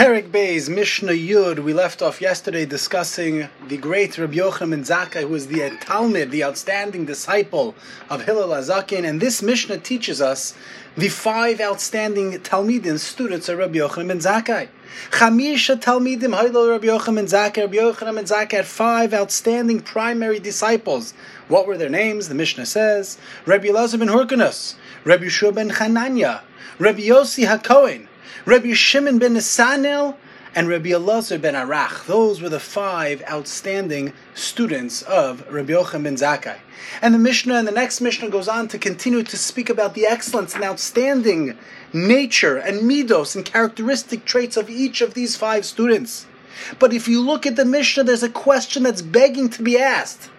Perek Beis Mishnah Yud. We left off yesterday discussing the great Rabbi Yochanan ben Zakkai, who was the Talmid, the outstanding disciple of Hillel HaZaken, and this Mishnah teaches us the five outstanding Talmidim, students of Rabbi Yochanan ben Zakkai. Chamisha Talmidim Hailo Rabbi Yochanan ben Zakkai. Rabbi Yochanan ben Zakkai had five outstanding primary disciples. What were their names? The Mishnah says Rabbi Elazar ben Hurkanus, Rabbi Shua ben Chananya, Rabbi Yossi HaKohen, Rabbi Shimon ben Nesanel, and Rabbi Elazar ben Arach. Those were the five outstanding students of Rabbi Yochanan ben Zakkai. And the Mishnah and the next Mishnah goes on to continue to speak about the excellence and outstanding nature and midos and characteristic traits of each of these five students. But if you look at the Mishnah, there's a question that's begging to be asked.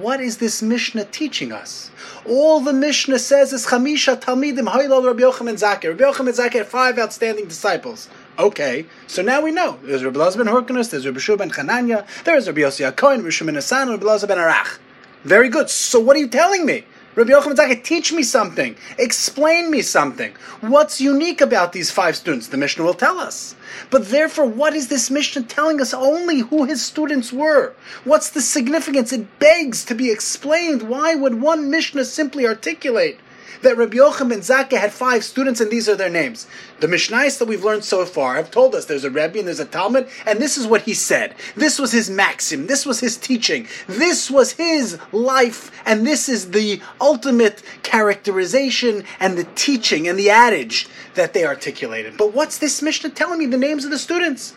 What is this Mishnah teaching us? All the Mishnah says is Chamisha Talmidim Hailal Rabbi Yochanan Zakkai. Rabbi Yochanan Zakkai had five outstanding disciples. Okay, so now we know. There's Rabbi Elazar ben there's Rabbi Shua ben Chananya, there's Rabbi Yossi HaKohen, Rabbi Shimon Asan, Rabbi Elazar ben Arach. Very good. So what are you telling me? Rabbi Yochanan Zakkai, teach me something. Explain me something. What's unique about these five students? The Mishnah will tell us. But therefore, what is this Mishnah telling us only who his students were? What's the significance? It begs to be explained. Why would one Mishnah simply articulate that Rabbi Yochanan ben Zakkai had five students, and these are their names. The Mishnais that we've learned so far have told us there's a Rebbe and there's a Talmid, and this is what he said. This was his maxim. This was his teaching. This was his life, and this is the ultimate characterization and the teaching and the adage that they articulated. But what's this Mishnah telling me? The names of the students.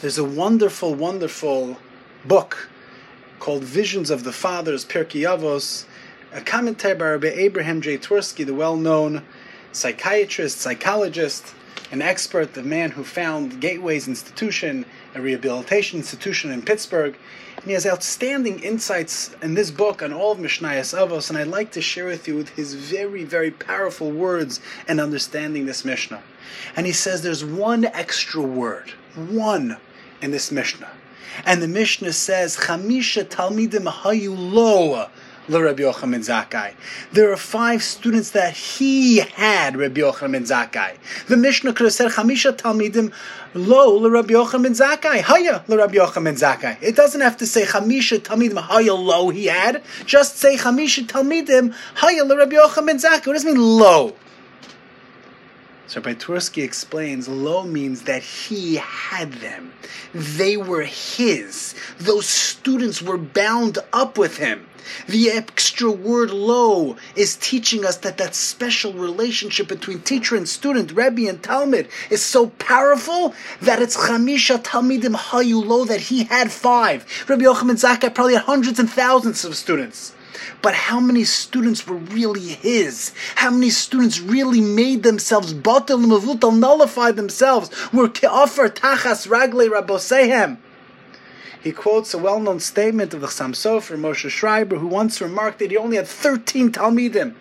There's a wonderful, wonderful book called Visions of the Fathers, Pirkei Avos, a commentary by Rabbi Abraham J. Twersky, the well-known psychiatrist, psychologist, an expert, the man who found Gateways Institution, a rehabilitation institution in Pittsburgh. And he has outstanding insights in this book on all of Mishnayos Avos, and I'd like to share with you his very, very powerful words and understanding this Mishnah. And he says there's one extra word, one, in this Mishnah. And the Mishnah says, Chamisha Talmidim Hayu Lo Rabbi Yochanan Zakkai. There are five students that he had, Rabbi Yochanan Zakkai. The Mishnah could have said, Chamisha Talmidim lo Rabbi Yochanan Zakkai. Haya Rabbi Yochanan Zakkai. It doesn't have to say Chamisha Talmidim Haya lo he had. Just say Chamisha Talmidim Haya Rabbi Yochanan Zakkai. What does it mean lo? So Twersky explains, lo means that he had them. They were his. Those students were bound up with him. The extra word lo is teaching us that that special relationship between teacher and student, Rebbe and Talmid, is so powerful that it's Chamisha Talmidim Hayu lo that he had five. Rabbi Yochanan Zakkai probably had hundreds and thousands of students. But how many students were really his? How many students really made themselves batel mavutal, nullified themselves? Were ke'afar tachas ragle rabosehem. He quotes a well-known statement of the Chassam Sofer, Moshe Schreiber, who once remarked that he only had 13 Talmidim,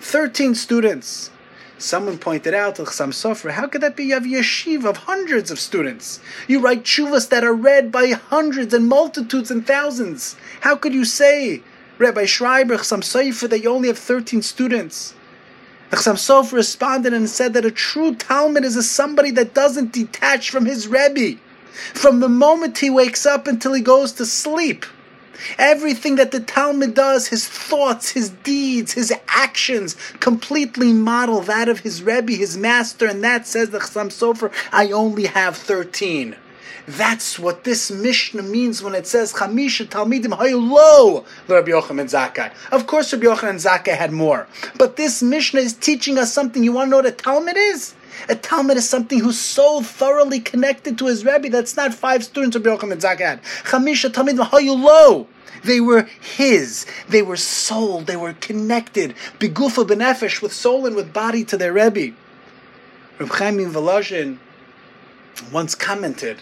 13 students. Someone pointed out to Chassam Sofer, how could that be? You have yeshiva of hundreds of students. You write chuvas that are read by hundreds and multitudes and thousands. How could you say Rabbi Schreiber, Chassam Sofer, that you only have 13 students. The Chassam Sofer responded and said that a true Talmid is a somebody that doesn't detach from his Rebbe. From the moment he wakes up until he goes to sleep. Everything that the Talmid does, his thoughts, his deeds, his actions, completely model that of his Rebbe, his master, and that says the Chassam Sofer, I only have 13. That's what this Mishnah means when it says Chamisha Talmidim Haylo Rabbi Yochanan Zakkai. Of course, Rabbi Yochanan Zakkai had more, but this Mishnah is teaching us something. You want to know what a Talmid is? A Talmid is something who's so thoroughly connected to his Rebbe that's not five students Rabbi Yochanan Zakkai had. Chamisha Talmidim Haylo. They were his. They were soul. They were connected. Bigufa benefesh with soul and with body to their Rebbe. Reb Chaim Volozhin once commented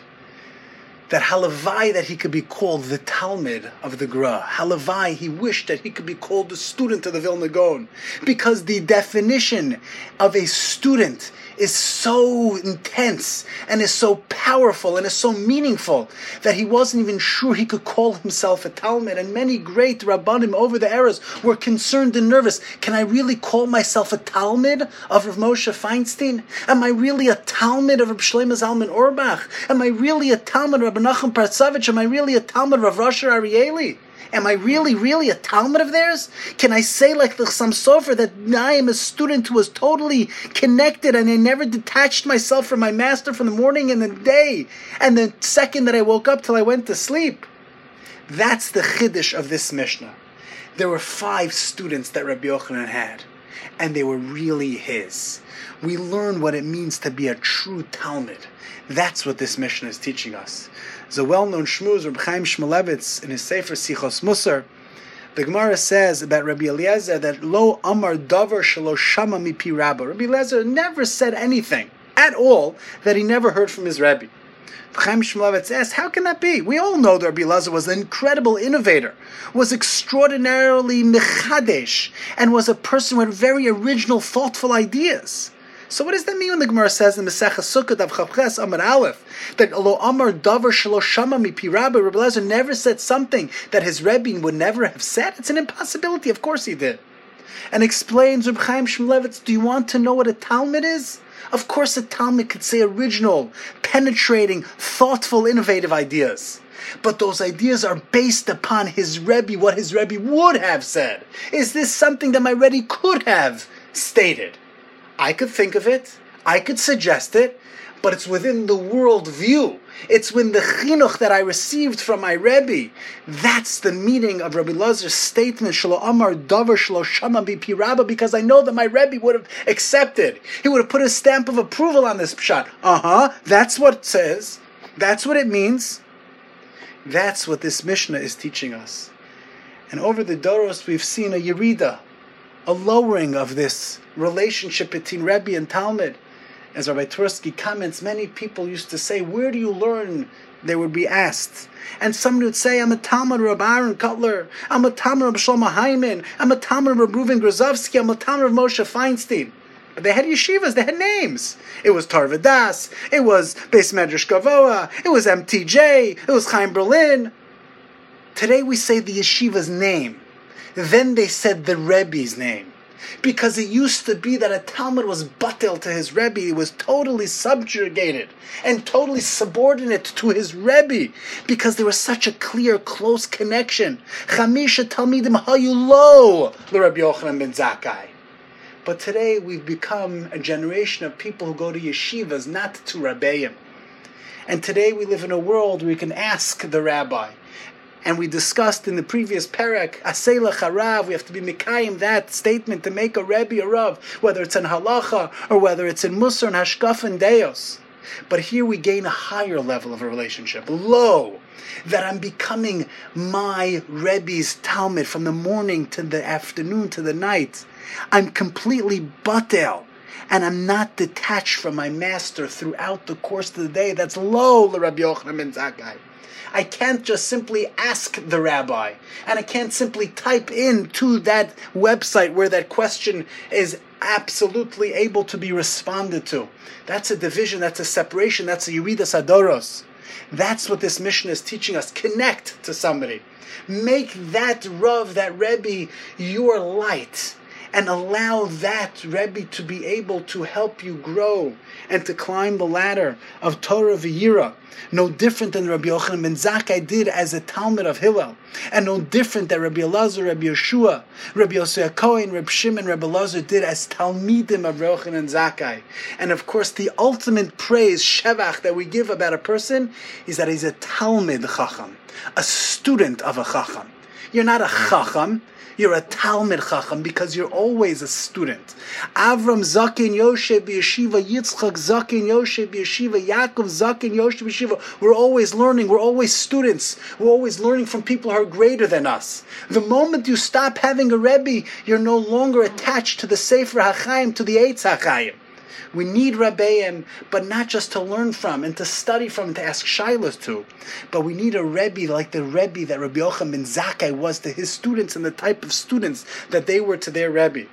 that halavai that he could be called the Talmid of the Gra. Halavai, he wished that he could be called the student of the Vilna Gaon. Because the definition of a student is so intense and is so powerful and is so meaningful that he wasn't even sure he could call himself a Talmid. And many great Rabbanim over the eras were concerned and nervous. Can I really call myself a Talmid of Rav Moshe Feinstein? Am I really a Talmid of Rav Shlomo Zalman Auerbach? Am I really a Talmid of Rabbi Nachum? Am I really a Talmid of Rasher Arieli? Am I really, really a Talmid of theirs? Can I say like the Chassam Sofer that I am a student who was totally connected and I never detached myself from my master from the morning and the day and the second that I woke up till I went to sleep? That's the chiddush of this Mishnah. There were five students that Rabbi Yochanan had, and they were really his. We learn what it means to be a true Talmid. That's what this Mishnah is teaching us. A well-known shmuz, Reb Chaim Shmulevitz, in his Sefer Sichos Musar. The Gemara says about Rabbi Eliezer that lo amar davar shelo shama mipi rabba. Rabbi Eliezer never said anything at all that he never heard from his Rebbe. Chaim Shmulevitz asks, how can that be? We all know that Rabbi Elazar was an incredible innovator, was extraordinarily mechadesh, and was a person with very original, thoughtful ideas. So what does that mean when the Gemara says in Masechah Sukkot of Chavches Amar Aleph that Lo Amar Davar Shelo Shama Mi Pirabba Rabbi Lezer never said something that his Rebbe would never have said? It's an impossibility. Of course he did. And explains Reb Chaim Shmulevitz, do you want to know what a Talmid is? Of course a Talmid could say original, penetrating, thoughtful, innovative ideas. But those ideas are based upon his Rebbe, what his Rebbe would have said. Is this something that my Rebbe could have stated? I could think of it, I could suggest it, but it's within the world view. It's when the chinuch that I received from my Rebbe. That's the meaning of Rabbi Lazar's statement, Shalo Amar Davar Shalo Shama Rabba, because I know that my Rebbe would have accepted. He would have put a stamp of approval on this pshat. Uh huh, that's what it says. That's what it means. That's what this Mishnah is teaching us. And over the Doros, we've seen a Yerida, a lowering of this relationship between Rebbe and Talmid. As Rabbi Twersky comments, many people used to say, Where do you learn? They would be asked. And somebody would say, I'm a Talmid of Aaron Kotler. I'm a Talmid of Shlomo Heiman. I'm a Talmid of Reuven Grozovsky. I'm a Talmud of Moshe Feinstein. But they had yeshivas, they had names. It was Torah Vodaas, it was Beis Medrash Gavoa, it was MTJ, it was Chaim Berlin. Today we say the yeshiva's name. Then they said the Rebbe's name. Because it used to be that a Talmid was batel to his Rebbe, he was totally subjugated and totally subordinate to his Rebbe, because there was such a clear, close connection. Chamisha Talmidim Hayulo, the Rabbi Yochanan ben Zakkai. But today we've become a generation of people who go to yeshivas, not to rabbeim. And today we live in a world where we can ask the rabbi, and we discussed in the previous parak, Asela Charav, we have to be Mikayim that statement to make a Rebbe a Rav, whether it's in Halacha or whether it's in Musar and Hashkaf and Deos. But here we gain a higher level of a relationship. Lo, that I'm becoming my Rebbe's Talmid from the morning to the afternoon to the night. I'm completely batel and I'm not detached from my master throughout the course of the day. That's low, Rabbi Yochanan ben Zakkai. I can't just simply ask the rabbi, and I can't simply type in to that website where that question is absolutely able to be responded to. That's a division, that's a separation, that's a Yeridas HaDoros. That's what this Mishnah is teaching us. Connect to somebody. Make that Rav, that Rebbe, your light and allow that Rebbe to be able to help you grow and to climb the ladder of Torah V'yira. No different than Rabbi Yochanan ben Zakkai did as a Talmid of Hillel, and no different than Rabbi Elazar, Rabbi Yeshua, Rabbi Yosef Cohen, Rabbi Shimon, Rabbi Elazar did as Talmidim of Yochanan Zakkai. And of course, the ultimate praise, Shevach, that we give about a person is that he's a Talmid Chacham, a student of a Chacham. You're not a Chacham, you're a Talmid Chacham because you're always a student. Avram Zakin Yoshe Yeshiva, Yitzchak Zakin Yoshe Yeshiva, Yaakov Zakin Yoshe Yeshiva. We're always learning. We're always students. We're always learning from people who are greater than us. The moment you stop having a Rebbe, you're no longer attached to the Sefer HaChaim, to the Eitz HaChaim. We need Rebbeim, but not just to learn from and to study from and to ask shilas to, but we need a Rebbe like the Rebbe that Rabbi Yochanan ben Zakkai was to his students and the type of students that they were to their Rebbe.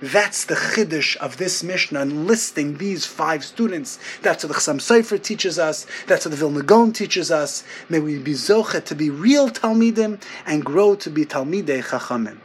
That's the chiddush of this Mishnah, enlisting these five students. That's what the Chassam Sofer teaches us. That's what the Vilna Gaon teaches us. May we be zochet to be real Talmidim and grow to be Talmidei Chachamim.